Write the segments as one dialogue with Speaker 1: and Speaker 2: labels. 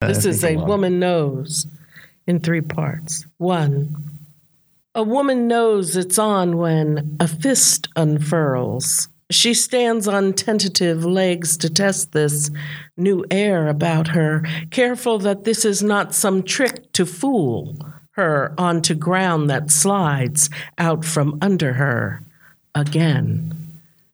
Speaker 1: This is a woman knows in three parts. One, a woman knows it's on when a fist unfurls. She stands on tentative legs to test this new air about her, careful that this is not some trick to fool her onto ground that slides out from under her again.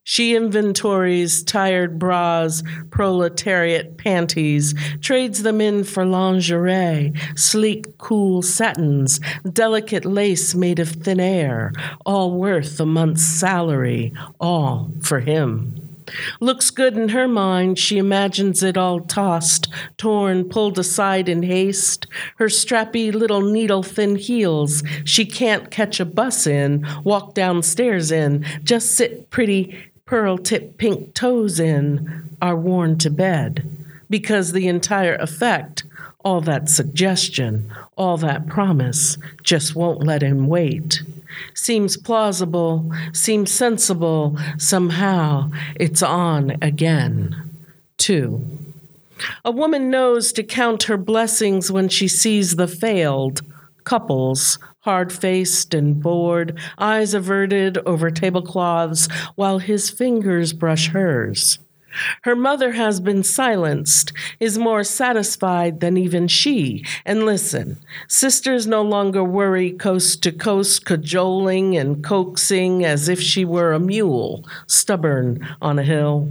Speaker 1: She inventories tired bras, proletariat panties, trades them in for lingerie, sleek, cool satins, delicate lace made of thin air, all worth a month's salary, all for him. Looks good in her mind. She imagines it all tossed, torn, pulled aside in haste. Her strappy little needle thin heels she can't catch a bus in, walk downstairs in, just sit pretty pearl tip pink toes in, are worn to bed. Because the entire effect, all that suggestion, all that promise, just won't let him wait seems plausible, seems sensible, somehow it's on again. Two. A woman knows to count her blessings when she sees the failed couples, hard faced and bored, eyes averted over tablecloths, while his fingers brush hers. Her mother has been silenced, is more satisfied than even she. And listen, sisters no longer worry coast to coast, cajoling and coaxing as if she were a mule, stubborn on a hill.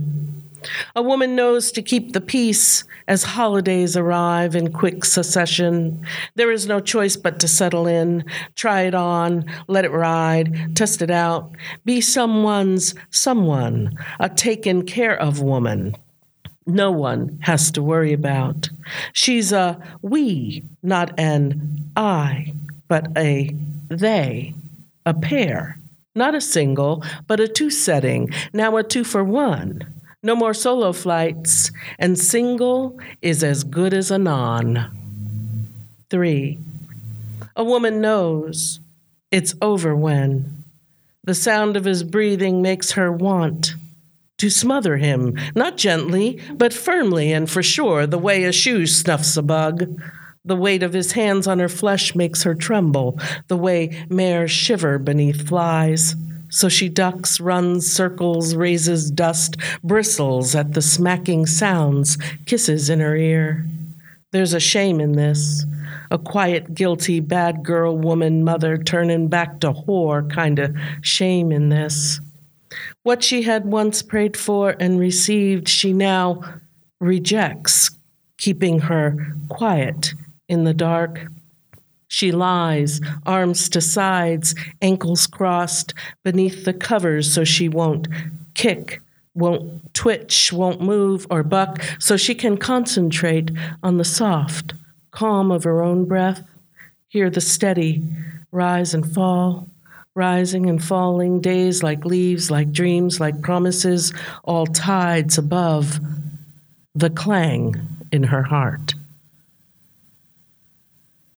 Speaker 1: A woman knows to keep the peace as holidays arrive in quick succession. There is no choice but to settle in, try it on, let it ride, test it out, be someone's someone, a taken care of woman. No one has to worry about. She's a we, not an I, but a they, a pair. Not a single, but a two setting, now a two for one. No more solo flights, and single is as good as a non. Three, a woman knows it's over when the sound of his breathing makes her want to smother him, not gently, but firmly and for sure, the way a shoe snuffs a bug. The weight of his hands on her flesh makes her tremble, the way mares shiver beneath flies. So she ducks, runs circles, raises dust, bristles at the smacking sounds, kisses in her ear. There's a shame in this. A quiet, guilty, bad girl, woman, mother turning back to whore kind of shame in this. What she had once prayed for and received, she now rejects, keeping her quiet in the dark. She lies, arms to sides, ankles crossed, beneath the covers so she won't kick, won't twitch, won't move or buck, so she can concentrate on the soft calm of her own breath, hear the steady rise and fall, rising and falling, days like leaves, like dreams, like promises, all tides above the clang in her heart.